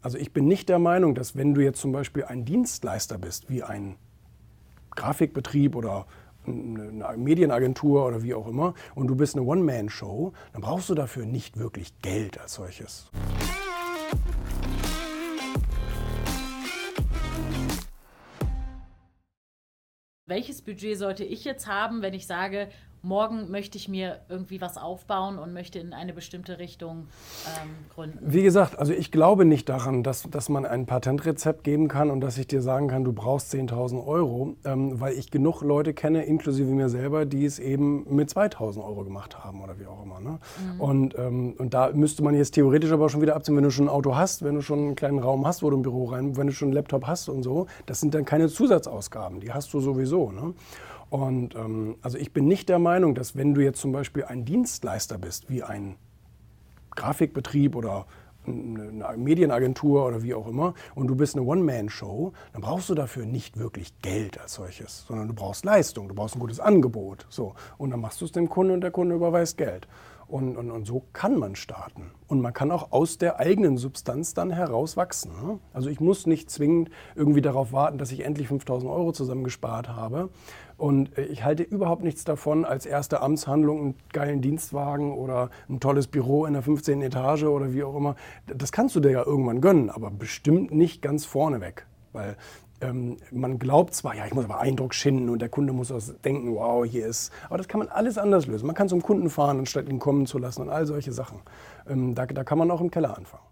Also ich bin nicht der Meinung, dass wenn du jetzt zum Beispiel ein Dienstleister bist, wie ein Grafikbetrieb oder eine Medienagentur oder wie auch immer, und du bist eine One-Man-Show, dann brauchst du dafür nicht wirklich Geld als solches. Welches Budget sollte ich jetzt haben, wenn ich sage, morgen möchte ich mir irgendwie was aufbauen und möchte in eine bestimmte Richtung ähm, gründen? Wie gesagt, also ich glaube nicht daran, dass, dass man ein Patentrezept geben kann und dass ich dir sagen kann, du brauchst 10.000 Euro, ähm, weil ich genug Leute kenne, inklusive mir selber, die es eben mit 2.000 Euro gemacht haben oder wie auch immer. Ne? Mhm. Und, ähm, und da müsste man jetzt theoretisch aber schon wieder abziehen, wenn du schon ein Auto hast, wenn du schon einen kleinen Raum hast, wo du ein Büro rein, wenn du schon einen Laptop hast und so, das sind dann keine Zusatzausgaben, die hast du sowieso. Ne? Und ähm, also ich bin nicht der Meinung, dass wenn du jetzt zum Beispiel ein Dienstleister bist, wie ein Grafikbetrieb oder eine Medienagentur oder wie auch immer, und du bist eine One-Man-Show, dann brauchst du dafür nicht wirklich Geld als solches, sondern du brauchst Leistung, du brauchst ein gutes Angebot. So. Und dann machst du es dem Kunden und der Kunde überweist Geld. Und, und, und so kann man starten. Und man kann auch aus der eigenen Substanz dann heraus wachsen. Ne? Also ich muss nicht zwingend irgendwie darauf warten, dass ich endlich 5000 Euro zusammengespart habe. Und äh, ich halte überhaupt nichts davon, als erste Amtshandlung einen geilen Dienstwagen oder ein tolles Büro in der 15. Etage oder wie auch immer. Das kannst du dir ja irgendwann gönnen, aber bestimmt nicht ganz vorneweg. Weil ähm, man glaubt zwar, ja, ich muss aber Eindruck schinden und der Kunde muss auch denken, wow, hier ist. Aber das kann man alles anders lösen. Man kann zum Kunden fahren, anstatt ihn kommen zu lassen und all solche Sachen. Ähm, da, da kann man auch im Keller anfangen.